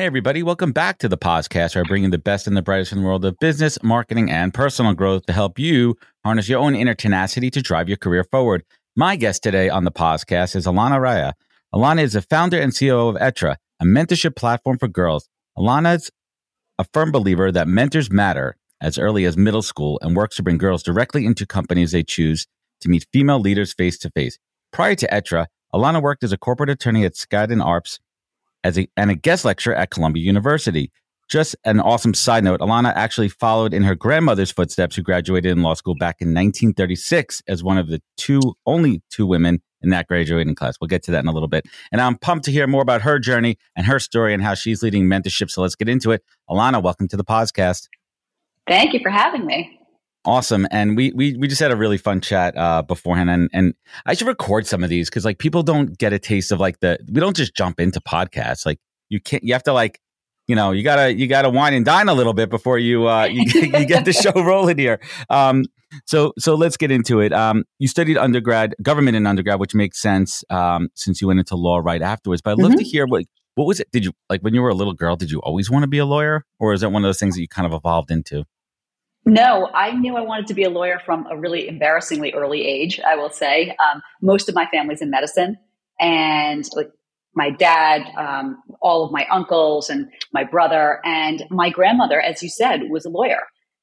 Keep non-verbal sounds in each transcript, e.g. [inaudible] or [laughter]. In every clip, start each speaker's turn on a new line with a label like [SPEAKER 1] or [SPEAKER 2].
[SPEAKER 1] Hey, everybody, welcome back to the podcast where I bring in the best and the brightest in the world of business, marketing, and personal growth to help you harness your own inner tenacity to drive your career forward. My guest today on the podcast is Illana Raia. Illana is the founder and CEO of Être, a mentorship platform for girls. Illana's a firm believer that mentors matter as early as middle school and works to bring girls directly into companies they choose to meet female leaders face to face. Prior to Être, Illana worked as a corporate attorney at Skadden Arps as a, and a guest lecturer at Columbia University. Just an awesome side note, Illana actually followed in her grandmother's footsteps, who graduated in law school back in 1936 as one of the two, only two women in that graduating class. We'll get to that in a little bit. And I'm pumped to hear more about her journey and her story and how she's leading mentorship. So let's get into it. Illana, welcome to the podcast.
[SPEAKER 2] Thank you for having me.
[SPEAKER 1] Awesome. And we we we just had a really fun chat uh beforehand and and I should record some of these cuz like people don't get a taste of like the we don't just jump into podcasts. Like you can't you have to like you know, you got to you got to wine and dine a little bit before you uh [laughs] you, you get the show rolling here. Um so so let's get into it. Um you studied undergrad government in undergrad which makes sense um since you went into law right afterwards. But I'd love mm-hmm. to hear what what was it? Did you like when you were a little girl? Did you always want to be a lawyer, or is that one of those things that you kind of evolved into?
[SPEAKER 2] No, I knew I wanted to be a lawyer from a really embarrassingly early age, I will say. Um, most of my family's in medicine, and like my dad, um, all of my uncles, and my brother, and my grandmother, as you said, was a lawyer.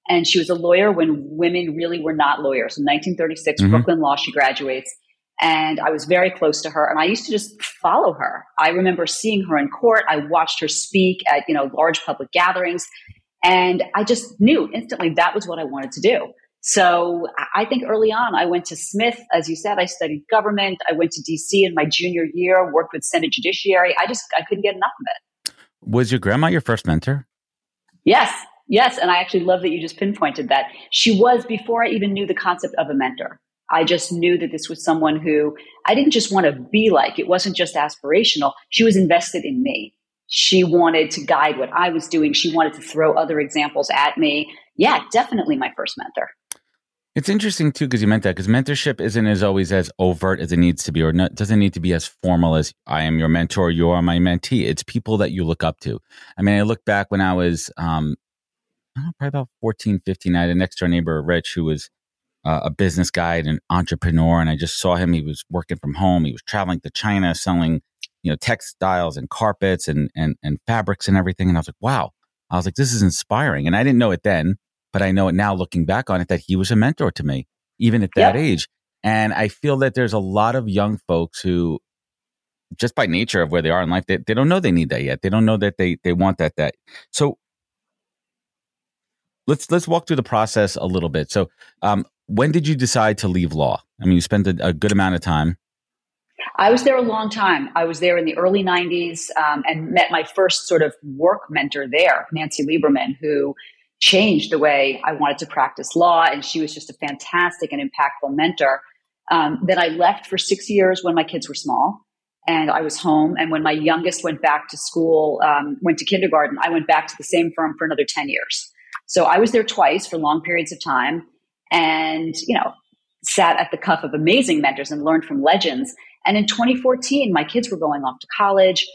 [SPEAKER 2] And she was a lawyer when women really were not lawyers. In 1936, mm-hmm. Brooklyn Law, she graduates. And I was very close to her, and I used to just follow her. I remember seeing her in court. I watched her speak at you know large public gatherings, and I just knew instantly that was what I wanted to do. So I think early on, I went to Smith. As you said, I studied government. I went to DC in my junior year, worked with Senate Judiciary. I just, I couldn't get enough of it.
[SPEAKER 1] Was your grandma your first mentor?
[SPEAKER 2] Yes. Yes. And I actually love that you just pinpointed that. She was before I even knew the concept of a mentor. I just knew that this was someone who I didn't just want to be like. It wasn't just aspirational. She was invested in me. She wanted to guide what I was doing. She wanted to throw other examples at me. Yeah, definitely my first mentor.
[SPEAKER 1] It's interesting too because you meant that because mentorship isn't as always as overt as it needs to be, or not, doesn't need to be as formal as I am your mentor, you are my mentee. It's people that you look up to. I mean, I look back when I was um, know, probably about 14, 15. I had a next door neighbor, Rich, who was uh, a business guy and an entrepreneur, and I just saw him. He was working from home. He was traveling to China, selling you know textiles and carpets and and and fabrics and everything and i was like wow. I was like this is inspiring. And i didn't know it then but i know it now looking back on it that he was a mentor to me even at that age. And i feel that there's a lot of young folks who just by nature of where they are in life they, they don't know they need that yet. They don't know that they they want that that. So let's let's walk through the process a little bit. So um, when did you decide to leave law i mean you spent a, a good amount of time
[SPEAKER 2] I was there a long time. I was there in the early 90s um, and met my first sort of work mentor there, Nancy Lieberman, who changed the way I wanted to practice law. And she was just a fantastic and impactful mentor. Um, then I left for six years when my kids were small and I was home. And when my youngest went back to school, um, went to kindergarten, I went back to the same firm for another 10 years. So I was there twice for long periods of time and, you know, sat at the cuff of amazing mentors and learned from legends. And in 2014, my kids were going off to college.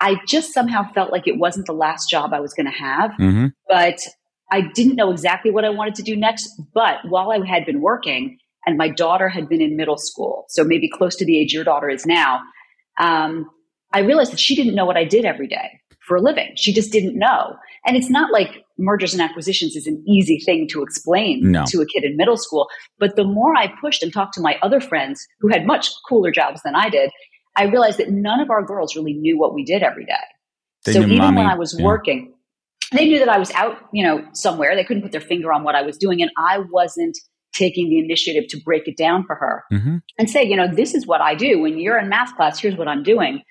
[SPEAKER 2] I just somehow felt like it wasn't the last job I was going to have, mm-hmm. but I didn't know exactly what I wanted to do next. But while I had been working and my daughter had been in middle school, so maybe close to the age your daughter is now, um, I realized that she didn't know what I did every day for a living. She just didn't know. And it's not like mergers and acquisitions is an easy thing to explain
[SPEAKER 1] no.
[SPEAKER 2] to a kid in middle school. But the more I pushed and talked to my other friends who had much cooler jobs than I did, I realized that none of our girls really knew what we did every day.
[SPEAKER 1] They
[SPEAKER 2] so even
[SPEAKER 1] mommy,
[SPEAKER 2] when I was
[SPEAKER 1] yeah.
[SPEAKER 2] working, they knew that I was out, you know, somewhere. They couldn't put their finger on what I was doing. And I wasn't taking the initiative to break it down for her
[SPEAKER 1] mm-hmm.
[SPEAKER 2] and say, you know, this is what I do. When you're in math class, here's what I'm doing.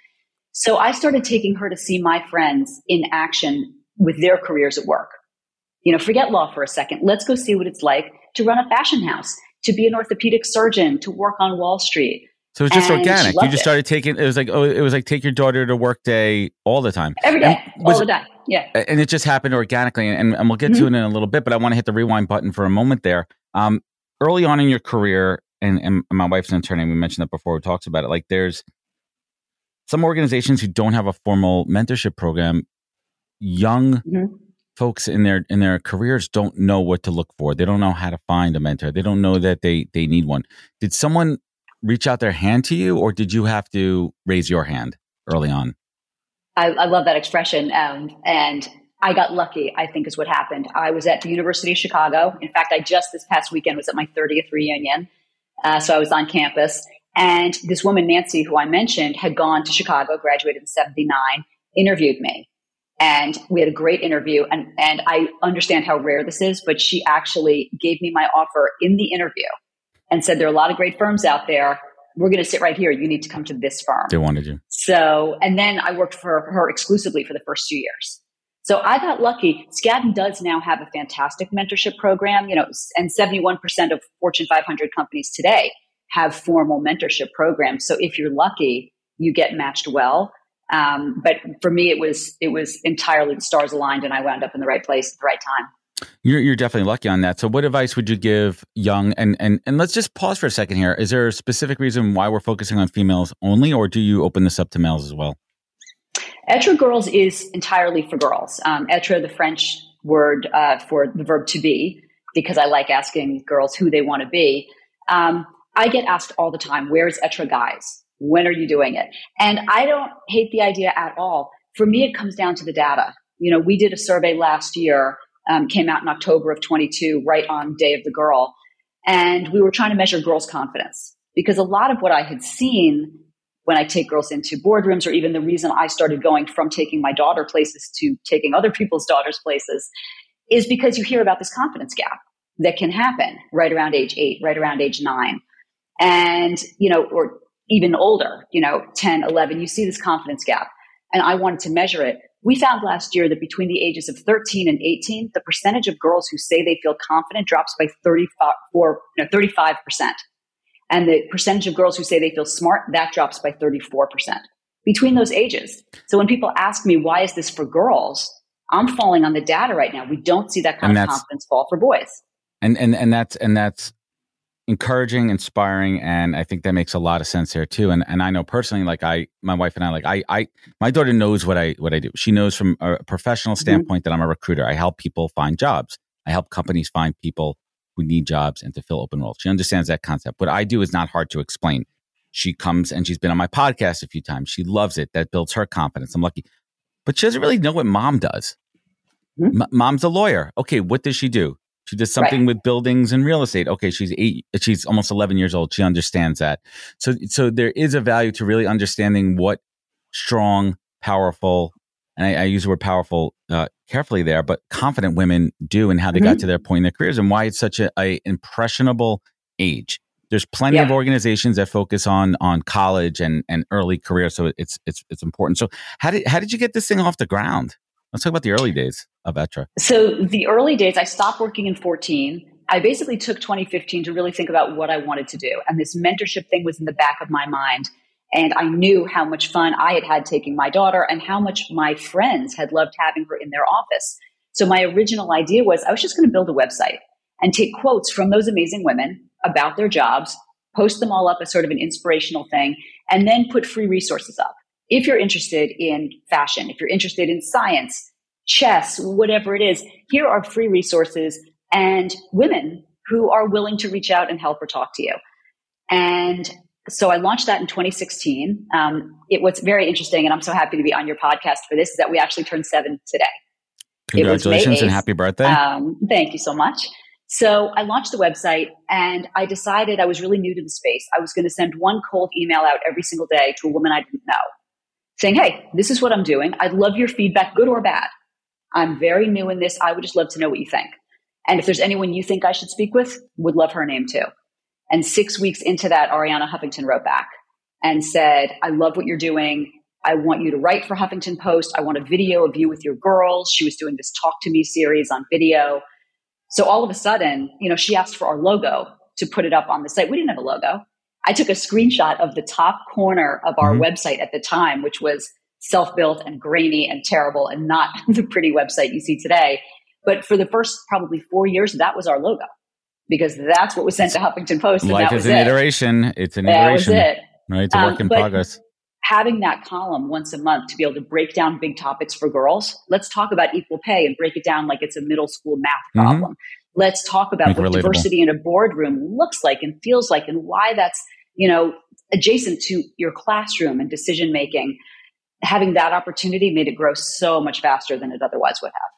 [SPEAKER 2] So I started taking her to see my friends in action with their careers at work. You know, forget law for a second. Let's go see what it's like to run a fashion house, to be an orthopedic surgeon, to work on Wall Street.
[SPEAKER 1] So it's just
[SPEAKER 2] And
[SPEAKER 1] organic. You just
[SPEAKER 2] it.
[SPEAKER 1] started taking. It was like oh, it was like take your daughter to work day all the time,
[SPEAKER 2] Every day,
[SPEAKER 1] was-
[SPEAKER 2] all the time. Yeah.
[SPEAKER 1] and it just happened organically. And, and we'll get to
[SPEAKER 2] Mhm.
[SPEAKER 1] it in a little bit. But I want to hit the rewind button for a moment there. Um, early on in your career, and, and my wife's an attorney. We mentioned that before. We talked about it. Like there's some organizations who don't have a formal mentorship program. Young
[SPEAKER 2] Mhm.
[SPEAKER 1] folks in their in their careers don't know what to look for. They don't know how to find a mentor. They don't know that they they need one. Did someone reach out their hand to you, or did you have to raise your hand early on?
[SPEAKER 2] I, I love that expression. Um, and I got lucky, I think is what happened. I was at the University of Chicago. In fact, I just this past weekend was at my 30th reunion. Uh, so I was on campus. And this woman, Nancy, who I mentioned, had gone to Chicago, graduated in 79, interviewed me. And we had a great interview. And, and I understand how rare this is, but she actually gave me my offer in the interview and said, There are a lot of great firms out there. We're going to sit right here. You need to come to this firm.
[SPEAKER 1] They wanted you.
[SPEAKER 2] So, and then I worked for her exclusively for the first two years. So I got lucky. Skadden does now have a fantastic mentorship program, you know, and 71% of Fortune 500 companies today have formal mentorship programs. So if you're lucky, you get matched well. Um, but for me, it was, it was entirely the stars aligned and I wound up in the right place at the right time.
[SPEAKER 1] You're, you're definitely lucky on that. So, what advice would you give young and and and let's just pause for a second here. Is there a specific reason why we're focusing on females only, or do you open this up to males as well?
[SPEAKER 2] Être girls is entirely for girls. Um, être, the French word uh, for the verb to be, because I like asking girls who they want to be. Um, I get asked all the time, where's être guys? When are you doing it? And I don't hate the idea at all. For me, it comes down to the data. You know, we did a survey last year, um, came out in October of 22, right on Day of the Girl. And we were trying to measure girls' confidence because a lot of what I had seen when I take girls into boardrooms, or even the reason I started going from taking my daughter places to taking other people's daughters places, is because you hear about this confidence gap that can happen right around age eight, right around age nine. And, you know, or even older, you know, 10, 11, you see this confidence gap. And I wanted to measure it. We found last year that between the ages of 13 and 18, the percentage of girls who say they feel confident drops by 34, no, 35%. And the percentage of girls who say they feel smart, that drops by 34% between those ages. So when people ask me, why is this for girls? I'm falling on the data right now. We don't see that kind
[SPEAKER 1] And
[SPEAKER 2] of confidence fall for boys.
[SPEAKER 1] And and and that's and that's encouraging, inspiring, and I think that makes a lot of sense here too. And and I know personally, like I, my wife and I, like I, I, my daughter knows what I what I do. She knows from a professional
[SPEAKER 2] Mm-hmm.
[SPEAKER 1] standpoint that I'm a recruiter. I help people find jobs. I help companies find people who need jobs and to fill open roles. She understands that concept. What I do is not hard to explain. She comes and she's been on my podcast a few times. She loves it. That builds her confidence. I'm lucky, but she doesn't really know what mom does.
[SPEAKER 2] Mhm.
[SPEAKER 1] M- mom's a lawyer. Okay, what does she do? She does something
[SPEAKER 2] Right.
[SPEAKER 1] with buildings and real estate. Okay, she's eight. She's almost eleven years old. She understands that. So, so there is a value to really understanding what strong, powerful, and I, I use the word powerful uh, carefully there, but confident women do, and how they got
[SPEAKER 2] Mhm.
[SPEAKER 1] to their point in their careers, and why it's such a, a impressionable age. There's plenty of organizations that focus on on college and and early career, so it's it's it's important. So, how did how did you get this thing off the ground? Let's talk about the early days of Être.
[SPEAKER 2] So the early days, I stopped working in 14. I basically took 2015 to really think about what I wanted to do. And this mentorship thing was in the back of my mind. And I knew how much fun I had had taking my daughter and how much my friends had loved having her in their office. So my original idea was I was just going to build a website and take quotes from those amazing women about their jobs, post them all up as sort of an inspirational thing, and then put free resources up. If you're interested in fashion, if you're interested in science, chess, whatever it is, here are free resources and women who are willing to reach out and help or talk to you. And so I launched that in 2016. Um, it was very interesting, and I'm so happy to be on your podcast for this. Is that we actually turned seven today.
[SPEAKER 1] Congratulations and happy birthday! Um,
[SPEAKER 2] thank you so much. So I launched the website, and I decided I was really new to the space. I was going to send one cold email out every single day to a woman I didn't know, saying, "Hey, this is what I'm doing. I'd love your feedback, good or bad. I'm very new in this. I would just love to know what you think." And if there's anyone you think I should speak with, would love her name too. And six weeks into that, Arianna Huffington wrote back and said, I love what you're doing. I want you to write for Huffington Post. I want a video of you with your girls. She was doing this Talk to Me series on video. So all of a sudden, you know, she asked for our logo to put it up on the site. We didn't have a logo. I took a screenshot of the top corner of our mm-hmm. website at the time, which was self built and grainy and terrible and not [laughs] the pretty website you see today. But for the first probably four years, that was our logo because that's what was sent to Huffington Post.
[SPEAKER 1] Life is an it. iteration. It's an that iteration. It. Right. It's a work um, in progress.
[SPEAKER 2] Having that column once a month to be able to break down big topics for girls. Let's talk about equal pay and break it down like it's a middle school math mm-hmm. problem. Mm-hmm. Let's talk about Make what diversity in a boardroom looks like and feels like and why that's, you know, adjacent to your classroom and decision making. Having that opportunity made it grow so much faster than it otherwise would have.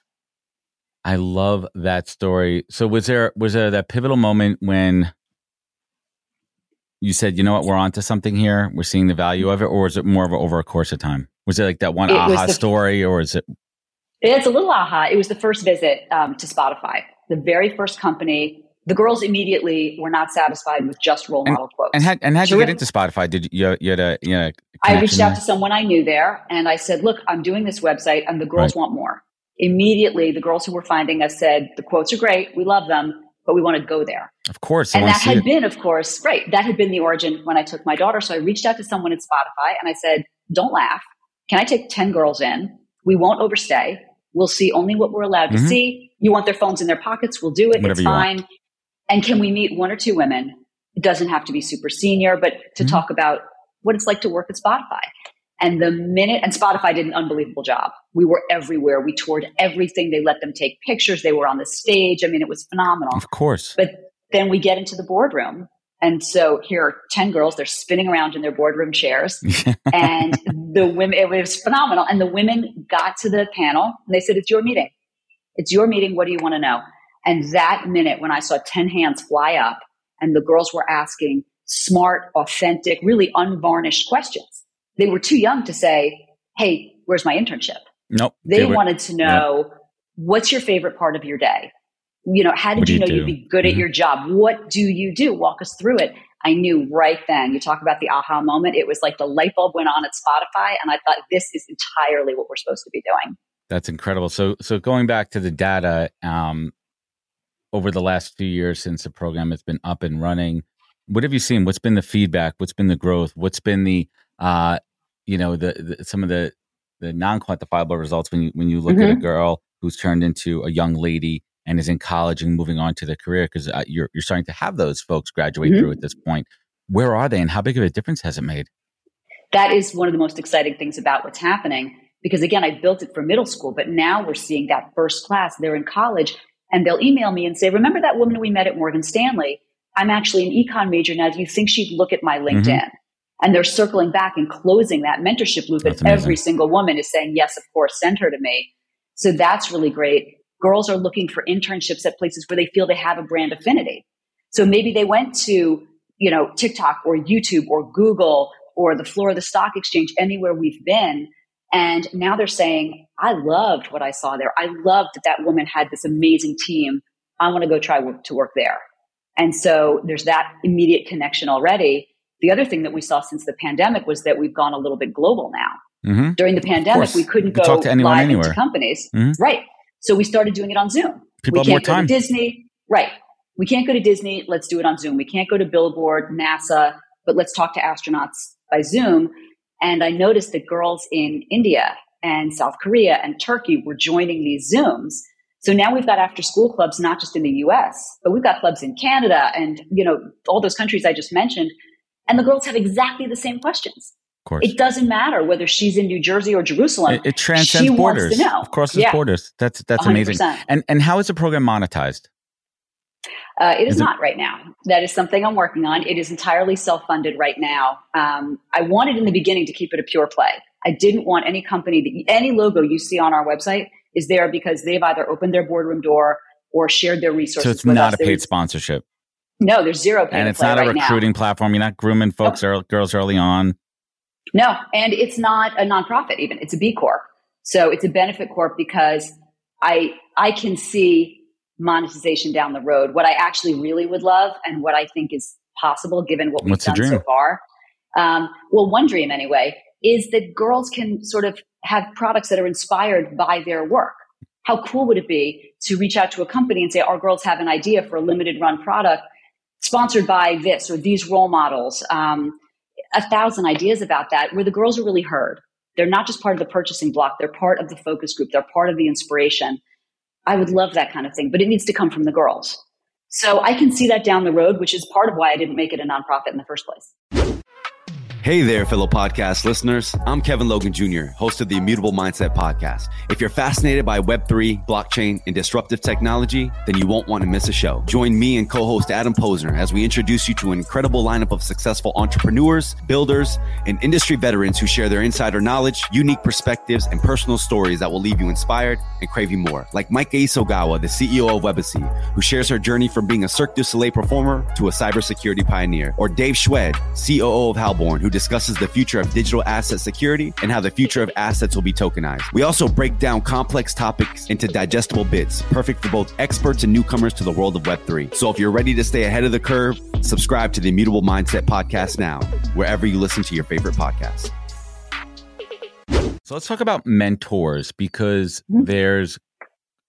[SPEAKER 1] I love that story. So was there was there that pivotal moment when you said, you know what, we're onto something here. We're seeing the value of it, or was it more of a, over a course of time? Was it like that one it aha the, story, or is it?
[SPEAKER 2] It's a little aha. It was the first visit um, to Spotify, the very first company. The girls immediately were not satisfied with just role
[SPEAKER 1] and,
[SPEAKER 2] model quotes.
[SPEAKER 1] And, had, and how'd you get into Spotify? Did you, you had a, you had a
[SPEAKER 2] I reached out there? to someone I knew there, and I said, "Look, I'm doing this website, and the girls right. want more." immediately the girls who were finding us said, the quotes are great. We love them, but we want to go there.
[SPEAKER 1] Of course.
[SPEAKER 2] And that had it. been, of course, right. That had been the origin when I took my daughter. So I reached out to someone at Spotify and I said, don't laugh. Can I take 10 girls in? We won't overstay. We'll see only what we're allowed mm-hmm. to see. You want their phones in their pockets? We'll do it. Whatever it's fine. Want. And can we meet one or two women? It doesn't have to be super senior, but to mm-hmm. talk about what it's like to work at Spotify. And the minute, and Spotify did an unbelievable job. We were everywhere. We toured everything. They let them take pictures. They were on the stage. I mean, it was phenomenal.
[SPEAKER 1] Of course.
[SPEAKER 2] But then we get into the boardroom. And so here are 10 girls. They're spinning around in their boardroom chairs. [laughs] and the women, it was phenomenal. And the women got to the panel and they said, It's your meeting. It's your meeting. What do you want to know? And that minute, when I saw 10 hands fly up and the girls were asking smart, authentic, really unvarnished questions they were too young to say, Hey, where's my internship?
[SPEAKER 1] Nope.
[SPEAKER 2] They, they were, wanted to know yeah. what's your favorite part of your day? You know, how did you, you, know do? you'd be good mm-hmm. at your job? What do you do? Walk us through it. I knew right then. You talk about the aha moment. It was like the light bulb went on at Spotify, and I thought this is entirely what we're supposed to be doing.
[SPEAKER 1] That's incredible. So, so going back to the data, um, over the last few years since the program has been up and running, what have you seen? What's been the feedback? What's been the growth? What's been the uh, you know the, the, some of the the non quantifiable results when you when you look mm-hmm. at a mm-hmm. girl who's turned into a young lady and is in college and moving on to the career because uh, you're you're starting to have those folks graduate mm-hmm. through at this point. Where are they, and how big of a difference has it made?
[SPEAKER 2] That is one of the most exciting things about what's happening because again, I built it for middle school, but now we're seeing that first class. They're in college, and they'll email me and say, "Remember that woman we met at Morgan Stanley? I'm actually an econ major now. Do you think she'd look at my mm-hmm. LinkedIn?" Mm-hmm. And they're circling back and closing that mentorship loop. And every single woman is saying, yes, of course, send her to me. So that's really great. Girls are looking for internships at places where they feel they have a brand affinity. So maybe they went to, you know, TikTok or YouTube or Google or the floor of the stock exchange, anywhere we've been. And now they're saying, I loved what I saw there. I loved that that woman had this amazing team. I want to go try to work there. And so there's that immediate connection already. The other thing that we saw since the pandemic was that we've gone a little bit global now. Mm-hmm. During the pandemic, we couldn't go
[SPEAKER 1] talk to anyone
[SPEAKER 2] live
[SPEAKER 1] anywhere.
[SPEAKER 2] into companies, mm-hmm. right? So we started doing it on Zoom.
[SPEAKER 1] People
[SPEAKER 2] we can't
[SPEAKER 1] go
[SPEAKER 2] to Disney, right? We can't go to Disney. Let's do it on Zoom. We can't go to Billboard, NASA, but let's talk to astronauts by Zoom. And I noticed that girls in India and South Korea and Turkey were joining these Zooms. So now we've got after school clubs, not just in the US, but we've got clubs in Canada and, you know, all those countries I just mentioned and the girls have exactly the same questions.
[SPEAKER 1] Of course.
[SPEAKER 2] It doesn't matter whether she's in New Jersey or Jerusalem.
[SPEAKER 1] It, it transcends she borders.
[SPEAKER 2] Of
[SPEAKER 1] course, yeah. borders. That's that's 100%. amazing. And and how is the program monetized?
[SPEAKER 2] Uh, it is, is it- not right now. That is something I'm working on. It is entirely self funded right now. Um, I wanted in the beginning to keep it a pure play. I didn't want any company, that, any logo you see on our website is there because they've either opened their boardroom door or shared their resources.
[SPEAKER 1] So it's not us. a paid sponsorship.
[SPEAKER 2] No, there's zero
[SPEAKER 1] And it's not a
[SPEAKER 2] right
[SPEAKER 1] recruiting
[SPEAKER 2] now.
[SPEAKER 1] platform. You're not grooming folks or girls early on.
[SPEAKER 2] No, and it's not a nonprofit even. It's a B Corp. So it's a benefit corp because I I can see monetization down the road. What I actually really would love and what I think is possible given what we've
[SPEAKER 1] What's
[SPEAKER 2] done so far. Um, well, one dream anyway is that girls can sort of have products that are inspired by their work. How cool would it be to reach out to a company and say, our girls have an idea for a limited run product sponsored by this or these role models? Um, a thousand ideas about that where the girls are really heard. They're not just part of the purchasing block, they're part of the focus group, they're part of the inspiration. I would love that kind of thing, but it needs to come from the girls. So I can see that down the road, which is part of why I didn't make it a nonprofit in the first place.
[SPEAKER 3] Hey there, fellow podcast listeners. I'm Kevin Logan Jr., host of the Immutable Mindset Podcast. If you're fascinated by Web3, blockchain, and disruptive technology, then you won't want to miss a show. Join me and co host Adam Posner as we introduce you to an incredible lineup of successful entrepreneurs, builders, and industry veterans who share their insider knowledge, unique perspectives, and personal stories that will leave you inspired and craving more. Like Maika Isogawa, the CEO of Webacy, who shares her journey from being a Cirque du Soleil performer to a cybersecurity pioneer, or Dave Schwed, COO of Halborn, who discusses the future of digital asset security and how the future of assets will be tokenized. We also break down complex topics into digestible bits, perfect for both experts and newcomers to the world of Web3. So if you're ready to stay ahead of the curve, subscribe to the Immutable Mindset podcast now, wherever you listen to your favorite podcasts.
[SPEAKER 1] So let's talk about mentors because
[SPEAKER 2] Mm-hmm.
[SPEAKER 1] there's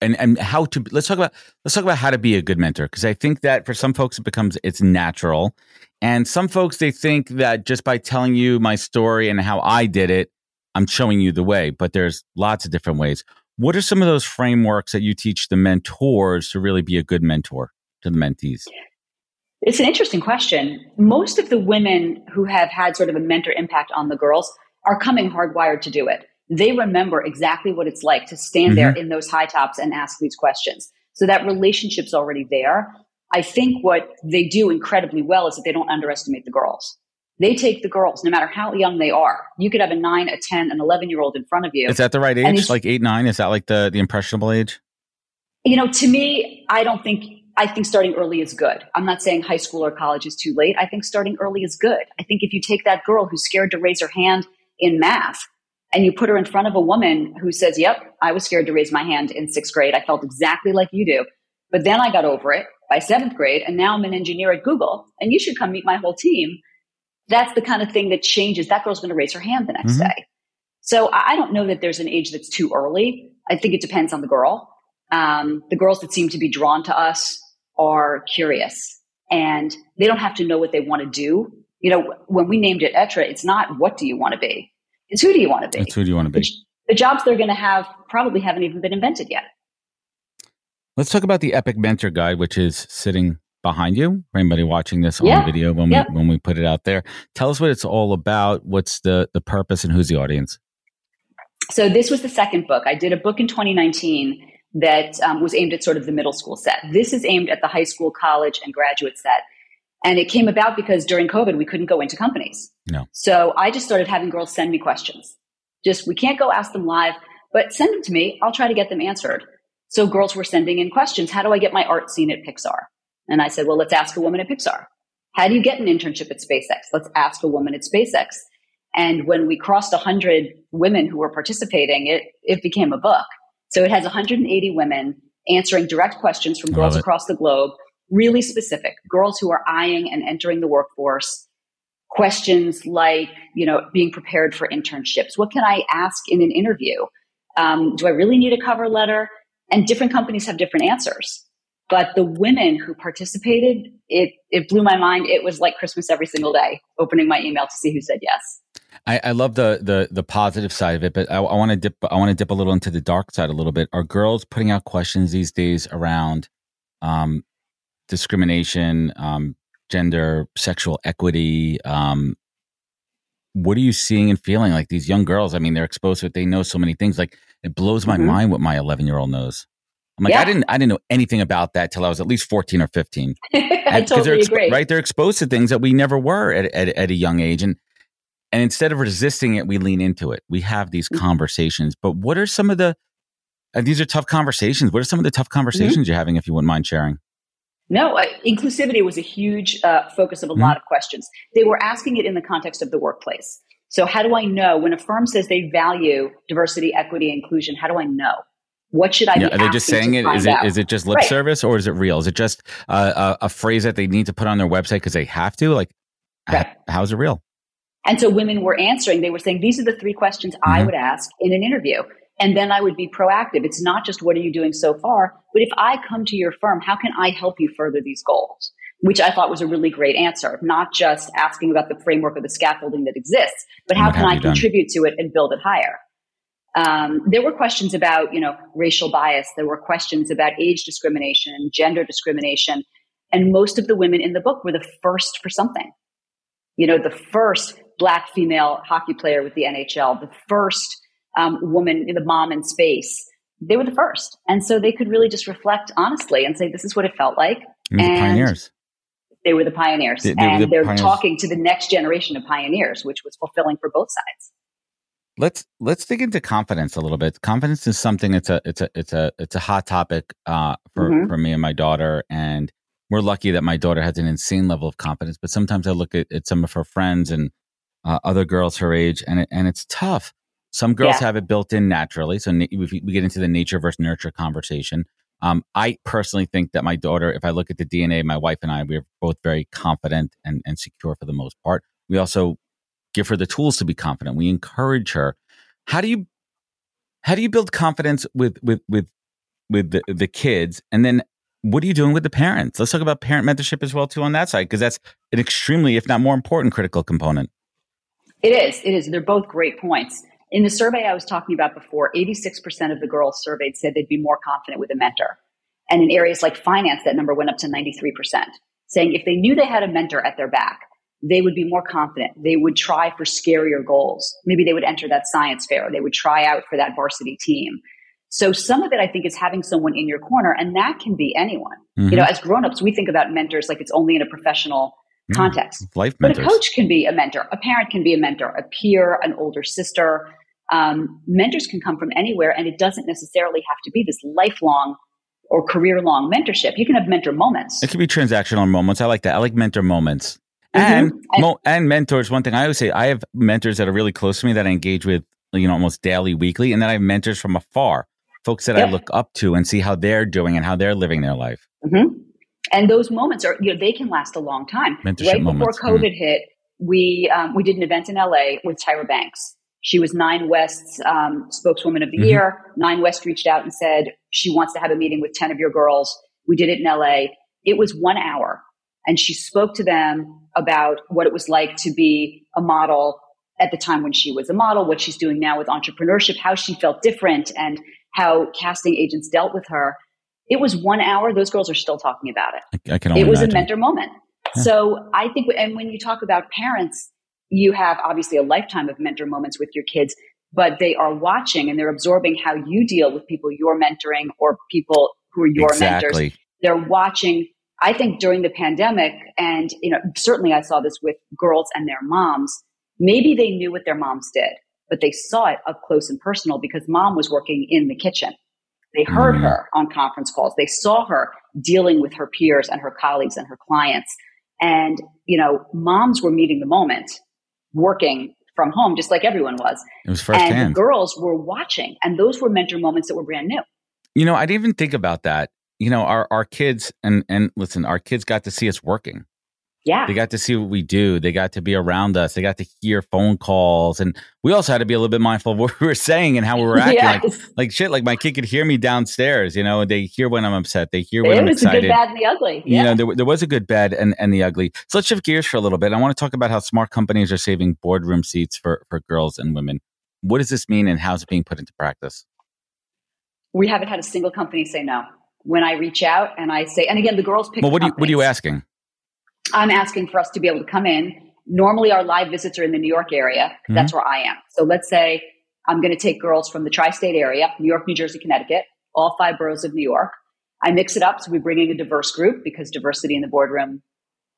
[SPEAKER 1] and and how to let's talk about let's talk about how to be a good mentor because I think that for some folks it becomes it's natural and some folks they think that just by telling you my story and how I did it I'm showing you the way but there's lots of different ways. What are some of those frameworks that you teach the mentors to really be a good mentor to the mentees?
[SPEAKER 2] It's an interesting question. Most of the women who have had sort of a mentor impact on the girls are coming hardwired to do it. They remember exactly what it's like to stand there mm-hmm. in those high tops and ask these questions. So that relationship's already there. I think what they do incredibly well is that they don't underestimate the girls. They take the girls, no matter how young they are. You could have a nine, a 10, an 11 year old in front of you.
[SPEAKER 1] Is that the right age? Like eight, nine? Is that like the, the impressionable age?
[SPEAKER 2] You know, to me, I don't think, I think starting early is good. I'm not saying high school or college is too late. I think starting early is good. I think if you take that girl who's scared to raise her hand in math and you put her in front of a woman who says, Yep, I was scared to raise my hand in sixth grade. I felt exactly like you do. But then I got over it by seventh grade and now I'm an engineer at Google and you should come meet my whole team. That's the kind of thing that changes. That girl's going to raise her hand the next
[SPEAKER 1] Mhm.
[SPEAKER 2] day. So I I don't know that there's an age that's too early. I think it depends on the girl. Um, the girls that seem to be drawn to us are curious and they don't have to know what they want to do. You know, when we named it Être, it's not what do you want to be? It's who do you want to be?
[SPEAKER 1] That's who do you want to be?
[SPEAKER 2] The, jobs they're going to have probably haven't even been invented yet.
[SPEAKER 1] Let's talk about the Epic Mentor Guide, which is sitting behind you. For anybody watching this on
[SPEAKER 2] Yeah.
[SPEAKER 1] video when
[SPEAKER 2] Yeah.
[SPEAKER 1] we when we put it out there, tell us what it's all about. What's the the purpose and who's the audience?
[SPEAKER 2] So this was the second book. I did a book in 2019 that um, was aimed at sort of the middle school set. This is aimed at the high school, college, and graduate set. And it came about because during COVID, we couldn't go into companies.
[SPEAKER 1] No.
[SPEAKER 2] So I just started having girls send me questions. Just, we can't go ask them live, but send them to me. I'll try to get them answered. So girls were sending in questions. How do I get my art seen at Pixar? And I said, well, let's ask a woman at Pixar. How do you get an internship at SpaceX? Let's ask a woman at SpaceX. And when we crossed 100 women who were participating, it, it became a book. So it has 180 women answering direct questions from girls across the globe, really specific. Girls who are eyeing and entering the workforce. Questions like, you know, being prepared for internships. What can I ask in an interview? Um, do I really need a cover letter? And different companies have different answers. But the women who participated, it, it blew my mind. It was like Christmas every single day, opening my email to see who said yes.
[SPEAKER 1] I, I love the the the positive side of it, but I, I want to dip I want to dip a little into the dark side a little bit. Are girls putting out questions these days around um, discrimination, um, gender, sexual equity? Um, what are you seeing and feeling like these young girls? I mean, they're exposed to it. They know so many things. Like it blows my
[SPEAKER 2] Mhm.
[SPEAKER 1] mind what my 11 year old knows. I'm like, yeah. I didn't, I didn't know anything about that till I was at least 14 or 15. [laughs]
[SPEAKER 2] I totally
[SPEAKER 1] expo-
[SPEAKER 2] agree.
[SPEAKER 1] Right. They're exposed to things that we never were at, at, at, a young age. And, and instead of resisting it, we lean into it. We have these mm-hmm. conversations, but what are some of the, these are tough conversations. What are some of the tough mm-hmm. conversations mm-hmm. you're having, if you wouldn't mind sharing?
[SPEAKER 2] No, uh, inclusivity was a huge uh, focus of a mm-hmm. lot of questions. They were asking it in the context of the workplace. So, how do I know when a firm says they value diversity, equity, inclusion? How do I know? What should I yeah,
[SPEAKER 1] Are they just saying it? Is it
[SPEAKER 2] out?
[SPEAKER 1] is it just lip right. service or is it real? Is it just uh, a, a, phrase that they need to put on their website because they have to? Like, right. how's it real?
[SPEAKER 2] And so women were answering. They were saying, these are the three questions mm-hmm. I would ask in an interview. And then I would be proactive. It's not just what are you doing so far, but if I come to your firm, how can I help you further these goals? Which I thought was a really great answer, not just asking about the framework or the scaffolding that exists, but how can I contribute to it and build it higher? Um, there were questions about, you know, racial bias. There were questions about age discrimination, gender discrimination, and most of the women in the book were the first for something. You know, the first black female hockey player with the NHL, the first um, woman, the mom in space. They were the first. And so they could really just reflect honestly and say, this is what it felt like.
[SPEAKER 1] And the pioneers.
[SPEAKER 2] They were the pioneers. They, they and the they're pioneers. talking to the next generation of pioneers, which was fulfilling for both sides.
[SPEAKER 1] Let's let's dig into confidence a little bit. Confidence is something it's a it's a it's a it's a hot topic uh, for mm-hmm. for me and my daughter, and we're lucky that my daughter has an insane level of confidence. But sometimes I look at, at some of her friends and uh, other girls her age, and it, and it's tough. Some girls yeah. have it built in naturally. So na- we get into the nature versus nurture conversation. Um, I personally think that my daughter, if I look at the DNA, my wife and I, we're both very confident and, and secure for the most part. We also give her the tools to be confident. We encourage her. How do you how do you build confidence with with with with the, the kids? And then what are you doing with the parents? Let's talk about parent mentorship as well too on that side because that's an extremely, if not more important, critical component.
[SPEAKER 2] It is. It is. They're both great points. In the survey I was talking about before, 86% of the girls surveyed said they'd be more confident with a mentor. And in areas like finance, that number went up to 93%, saying if they knew they had a mentor at their back, they would be more confident. They would try for scarier goals. Maybe they would enter that science fair. They would try out for that varsity team. So some of it, I think, is having someone in your corner, and that can be anyone. Mm-hmm. You know, as grown-ups, we think about mentors like it's only in a professional mm, context.
[SPEAKER 1] life
[SPEAKER 2] mentors. But a coach can be a mentor. A parent can be a mentor. A peer, an older sister, um, mentors can come from anywhere, and it doesn't necessarily have to be this lifelong or career long mentorship. You can have mentor moments.
[SPEAKER 1] It can be transactional moments. I like that. I like mentor moments. Mm-hmm. And, mo- and mentors. One thing I always say, I have mentors that are really close to me that I engage with, you know, almost daily, weekly, and then I have mentors from afar, folks that yep. I look up to and see how they're doing and how they're living their life.
[SPEAKER 2] Mm-hmm. And those moments are, you know, they can last a long time.
[SPEAKER 1] Mentorship
[SPEAKER 2] right before. COVID mm-hmm. hit, we um, we did an event in LA with Tyra Banks, she was Nine West's um, spokeswoman of the mm-hmm. year. Nine West reached out and said she wants to have a meeting with 10 of your girls. We did it in LA. It was one hour. And she spoke to them about what it was like to be a model at the time when she was a model, what she's doing now with entrepreneurship, how she felt different, and how casting agents dealt with her. It was one hour. Those girls are still talking about it.
[SPEAKER 1] I, I can
[SPEAKER 2] it was
[SPEAKER 1] imagine.
[SPEAKER 2] a mentor moment. Yeah. So I think, and when you talk about parents, you have obviously a lifetime of mentor moments with your kids, but they are watching and they're absorbing how you deal with people you're mentoring or people who are your
[SPEAKER 1] exactly.
[SPEAKER 2] mentors. They're watching. I think during the pandemic, and you know, certainly I saw this with girls and their moms. Maybe they knew what their moms did, but they saw it up close and personal because mom was working in the kitchen. They heard mm. her on conference calls. They saw her dealing with her peers and her colleagues and her clients. And, you know, moms were meeting the moment working from home, just like everyone was.
[SPEAKER 1] It was firsthand.
[SPEAKER 2] And girls were watching, and those were mentor moments that were brand new.
[SPEAKER 1] You know, I didn't even think about that. You know, our our kids and and listen, our kids got to see us working.
[SPEAKER 2] Yeah.
[SPEAKER 1] They got to see what we do. They got to be around us. They got to hear phone calls. And we also had to be a little bit mindful of [laughs] what we were saying and how we were [laughs] acting. yes. Like, like shit, like my kid could hear me downstairs, you know, they hear when I'm upset. They hear when it I'm excited.
[SPEAKER 2] the good, bad, and the ugly.
[SPEAKER 1] Yeah. You know, there, there was a good, bad, and, and the ugly. So let's shift gears for a little bit. I want to talk about how smart companies are saving boardroom seats for, for girls and women. What does this mean and how's it being put into practice?
[SPEAKER 2] We haven't had a single company say no. When I reach out and I say, and again, the girls pick.
[SPEAKER 1] Well, what, you, what are you asking?
[SPEAKER 2] I'm asking for us to be able to come in. Normally, our live visits are in the New York area. That's mm-hmm. where I am. So let's say I'm going to take girls from the tri state area, New York, New Jersey, Connecticut. all five boroughs of New York. I mix it up. So we bring in a diverse group because diversity in the boardroom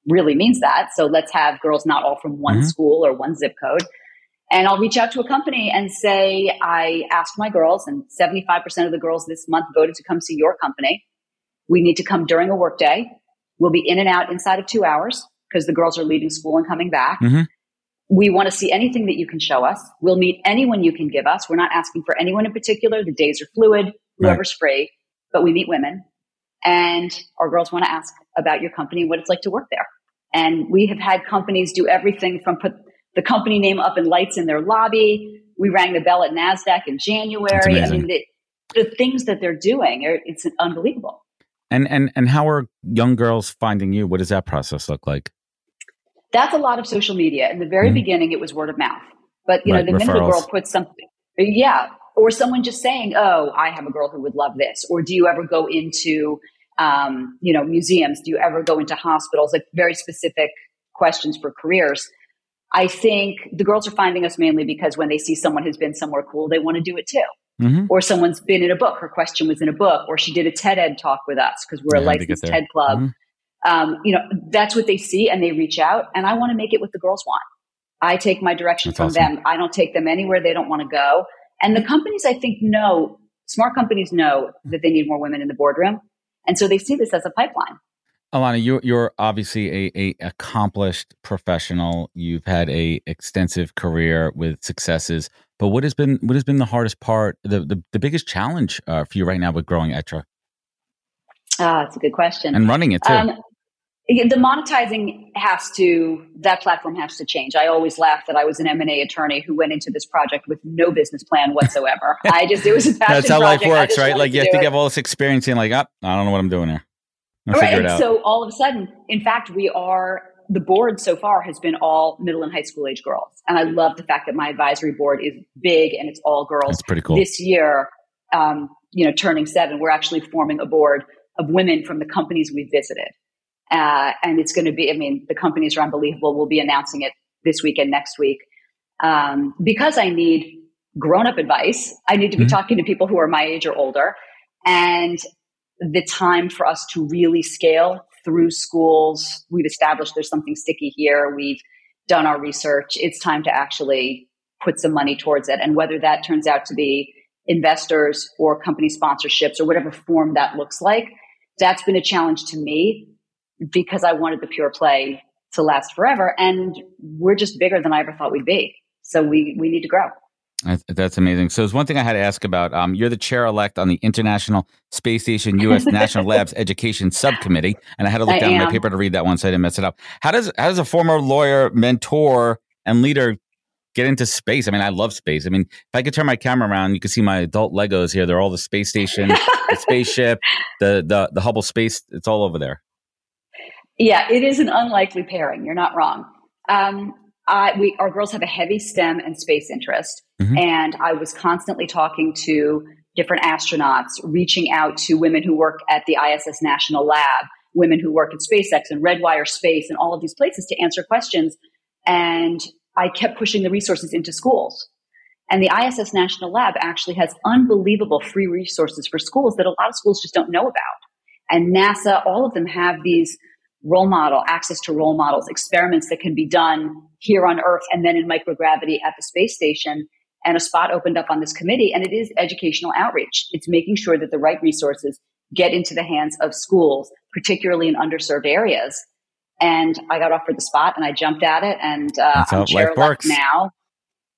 [SPEAKER 2] really means that. So let's have girls not all from one mm-hmm. school or one zip code. And I'll reach out to a company and say, I asked my girls, and 75% of the girls this month voted to come see your company. We need to come during a workday. We'll be in and out inside of two hours because the girls are leaving school and coming back. Mm-hmm. We want to see anything that you can show us. We'll meet anyone you can give us. We're not asking for anyone in particular. The days are fluid, whoever's right. free, but we meet women. And our girls want to ask about your company, what it's like to work there. And we have had companies do everything from put the company name up in lights in their lobby. We rang the bell at NASDAQ in January. I mean, the, the things that they're doing, are, it's unbelievable.
[SPEAKER 1] And, and, and how are young girls finding you? What does that process look like?
[SPEAKER 2] That's a lot of social media. In the very mm-hmm. beginning, it was word of mouth. But, you right, know, the minute a girl puts something, yeah, or someone just saying, "Oh, I have a girl who would love this," or "Do you ever go into um, you know, museums? Do you ever go into hospitals? Like very specific questions for careers. I think the girls are finding us mainly because when they see someone who's been somewhere cool, they want to do it too. Mm-hmm. Or someone's been in a book, her question was in a book, or she did a TED Ed talk with us because we're yeah, a licensed TED Club. Mm-hmm. Um, you know, that's what they see and they reach out, and I want to make it what the girls want. I take my direction that's from awesome. them. I don't take them anywhere they don't want to go. And the companies, I think, know, smart companies know that they need more women in the boardroom. And so they see this as a pipeline.
[SPEAKER 1] Illana, you, you're obviously a, a accomplished professional. You've had a extensive career with successes. But what has been what has been the hardest part, the the, the biggest challenge uh, for you right now with growing Être?
[SPEAKER 2] Ah, that's a good question.
[SPEAKER 1] And running it too. Um,
[SPEAKER 2] the monetizing has to that platform has to change i always laugh that i was an m&a attorney who went into this project with no business plan whatsoever [laughs] i just it was a passion
[SPEAKER 1] that's how project. life works right like you have to get all this experience and like oh, i don't know what i'm doing here
[SPEAKER 2] I'll right. so all of a sudden in fact we are the board so far has been all middle and high school age girls and i love the fact that my advisory board is big and it's all girls
[SPEAKER 1] that's pretty cool
[SPEAKER 2] this year um, you know turning seven we're actually forming a board of women from the companies we visited uh, and it's going to be, I mean, the companies are unbelievable. We'll be announcing it this week and next week. Um, because I need grown up advice, I need to be mm-hmm. talking to people who are my age or older. And the time for us to really scale through schools, we've established there's something sticky here. We've done our research. It's time to actually put some money towards it. And whether that turns out to be investors or company sponsorships or whatever form that looks like, that's been a challenge to me because I wanted the pure play to last forever. And we're just bigger than I ever thought we'd be. So we, we need to grow.
[SPEAKER 1] That's amazing. So, there's one thing I had to ask about. Um, you're the chair elect on the International Space Station U.S. [laughs] National Labs Education Subcommittee, and I had to look I down am. my paper to read that one, so I didn't mess it up. How does how does a former lawyer, mentor, and leader get into space? I mean, I love space. I mean, if I could turn my camera around, you can see my adult Legos here. They're all the space station, the spaceship, [laughs] the the the Hubble space. It's all over there.
[SPEAKER 2] Yeah, it is an unlikely pairing. You're not wrong. Um, I, we, our girls have a heavy STEM and space interest. Mm-hmm. And I was constantly talking to different astronauts, reaching out to women who work at the ISS National Lab, women who work at SpaceX and Redwire Space and all of these places to answer questions. And I kept pushing the resources into schools. And the ISS National Lab actually has unbelievable free resources for schools that a lot of schools just don't know about. And NASA, all of them have these role model, access to role models, experiments that can be done here on Earth and then in microgravity at the space station. And a spot opened up on this committee, and it is educational outreach. It's making sure that the right resources get into the hands of schools, particularly in underserved areas. And I got offered the spot, and I jumped at it, and uh, I'm chair elect now.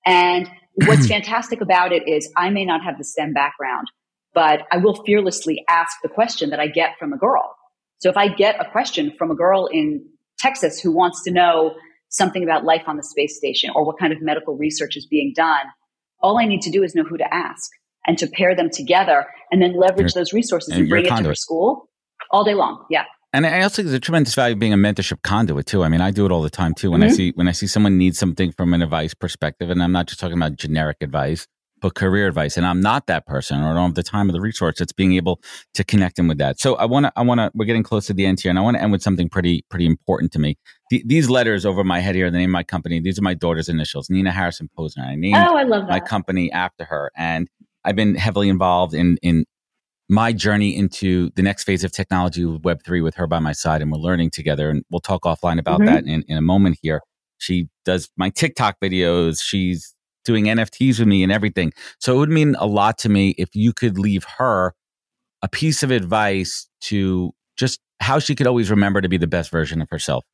[SPEAKER 2] And what's [clears throat] fantastic about it is I may not have the STEM background, but I will fearlessly ask the question that I get from a girl so if I get a question from a girl in Texas who wants to know something about life on the space station or what kind of medical research is being done, all I need to do is know who to ask and to pair them together and then leverage you're, those resources and, and bring it to her school all day long. Yeah.
[SPEAKER 1] And I also think there's a tremendous value being a mentorship conduit too. I mean, I do it all the time too. When mm-hmm. I see when I see someone needs something from an advice perspective, and I'm not just talking about generic advice, but career advice and i'm not that person or I don't have the time or the resource it's being able to connect them with that so i want to i want to we're getting close to the end here and i want to end with something pretty pretty important to me the, these letters over my head here the name of my company these are my daughter's initials nina harrison posner i named
[SPEAKER 2] oh, I love that.
[SPEAKER 1] my company after her and i've been heavily involved in in my journey into the next phase of technology with Web3 with her by my side, and we're learning together. And we'll talk offline about mm-hmm. that in, in a moment here. She does my TikTok videos. She's doing NFTs with me and everything. So it would mean a lot to me if you could leave her a piece of advice to just how she could always remember to be the best version of herself.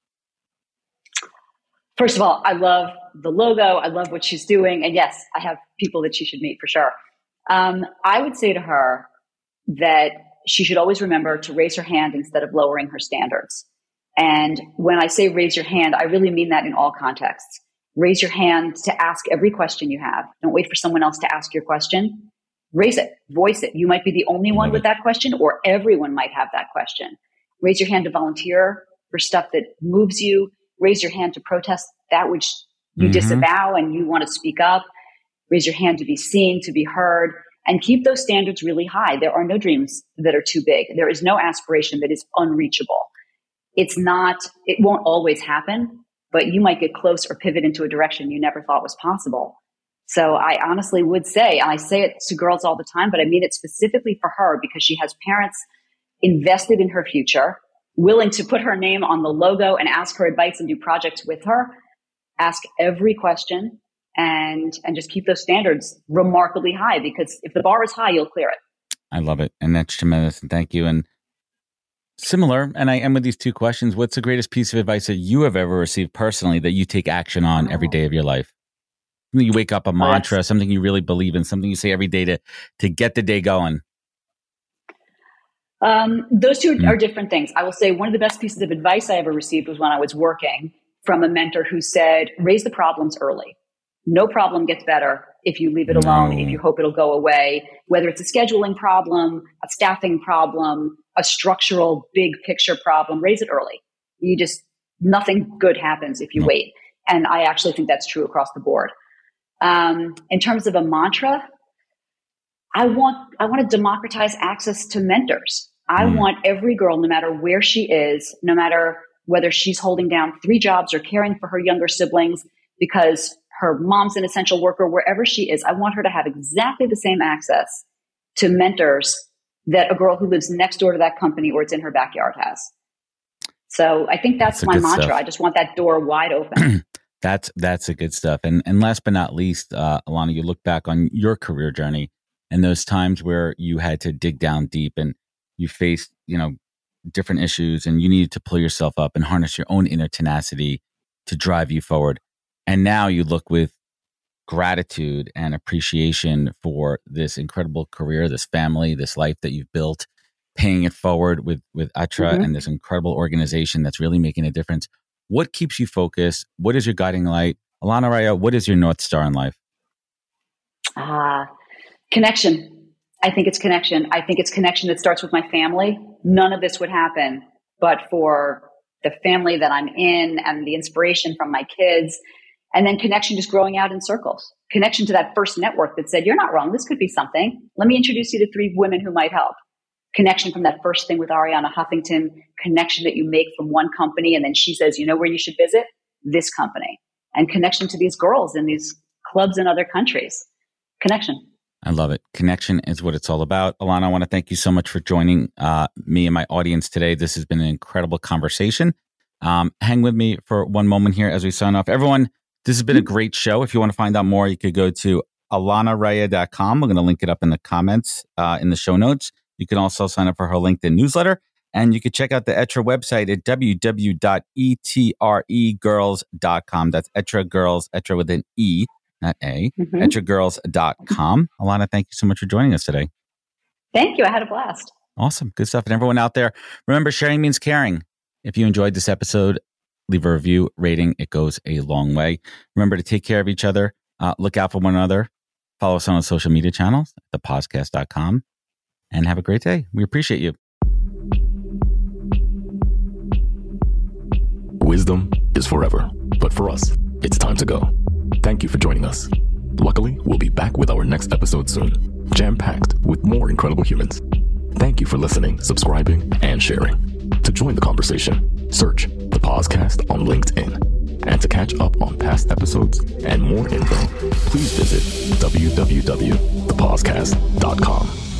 [SPEAKER 2] First of all, I love the logo. I love what she's doing. And yes, I have people that she should meet for sure. Um, I would say to her that she should always remember to raise her hand instead of lowering her standards. And when I say raise your hand, I really mean that in all contexts. Raise your hand to ask every question you have. Don't wait for someone else to ask your question. Raise it, voice it. You might be the only one with that question, or everyone might have that question. Raise your hand to volunteer for stuff that moves you. Raise your hand to protest that which you mm-hmm. disavow and you want to speak up. Raise your hand to be seen, to be heard, and keep those standards really high. There are no dreams that are too big. There is no aspiration that is unreachable. It's not, it won't always happen, but you might get close or pivot into a direction you never thought was possible. So I honestly would say, and I say it to girls all the time, but I mean it specifically for her because she has parents invested in her future, willing to put her name on the logo and ask her advice and do projects with her. Ask every question and and just keep those standards remarkably high because if the bar is high, you'll clear it.
[SPEAKER 1] I love it, and that's tremendous. And thank you. And similar, and I am with these two questions. What's the greatest piece of advice that you have ever received personally that you take action on every day of your life? Something you wake up a mantra, something you really believe in, something you say every day to to get the day going.
[SPEAKER 2] Um, those 2 mm. are different things. I will say one of the best pieces of advice I ever received was when I was working from a mentor who said, raise the problems early. No problem gets better if you leave it alone, no. if you hope it'll go away, whether it's a scheduling problem, a staffing problem, a structural big picture problem, raise it early. You just, nothing good happens if you no. wait. And I actually think that's true across the board. Um, in terms of a mantra, I want, I want to democratize access to mentors. I mm. want every girl, no matter where she is, no matter whether she's holding down three jobs or caring for her younger siblings, because her mom's an essential worker, wherever she is, I want her to have exactly the same access to mentors that a girl who lives next door to that company or it's in her backyard has. So I think that's, that's my mantra. Stuff. I just want that door wide open. [clears throat]
[SPEAKER 1] that's that's a good stuff. And and last but not least, uh, Illana, you look back on your career journey and those times where you had to dig down deep and you faced, you know, different issues and you needed to pull yourself up and harness your own inner tenacity to drive you forward. And now you look with gratitude and appreciation for this incredible career, this family, this life that you've built, paying it forward with with Être mm-hmm. and this incredible organization that's really making a difference. What keeps you focused? What is your guiding light? Illana Raia, what is your North Star in life?
[SPEAKER 2] Ah, uh, connection. I think it's connection. I think it's connection that starts with my family. None of this would happen but for the family that I'm in and the inspiration from my kids and then connection just growing out in circles. Connection to that first network that said, you're not wrong. This could be something. Let me introduce you to three women who might help. Connection from that first thing with Arianna Huffington, connection that you make from one company. And then she says, you know where you should visit? This company. And connection to these girls in these clubs in other countries. Connection.
[SPEAKER 1] I love it. Connection is what it's all about. Illana, I want to thank you so much for joining uh, me and my audience today. This has been an incredible conversation. Um, hang with me for one moment here as we sign off. Everyone, this has been a mm-hmm. great show. If you want to find out more, you could go to illanaraia.com. We're going to link it up in the comments uh, in the show notes. You can also sign up for her LinkedIn newsletter. And you can check out the Être website at www.etregirls.com. That's Être Girls, Être with an E, not A, mm-hmm. etregirls.com. Illana, thank you so much for joining us today.
[SPEAKER 2] Thank you. I had a blast.
[SPEAKER 1] Awesome. Good stuff. And everyone out there, remember sharing means caring. If you enjoyed this episode, leave a review, rating. It goes a long way. Remember to take care of each other. Uh, look out for one another. Follow us on the social media channels, thepodcast.com, and have a great day. We appreciate you.
[SPEAKER 4] Wisdom is forever, but for us, it's time to go. Thank you for joining us. Luckily, we'll be back with our next episode soon, jam packed with more incredible humans. Thank you for listening, subscribing, and sharing. To join the conversation, search Podcast on LinkedIn. And to catch up on past episodes and more info, please visit www.thepodcast.com.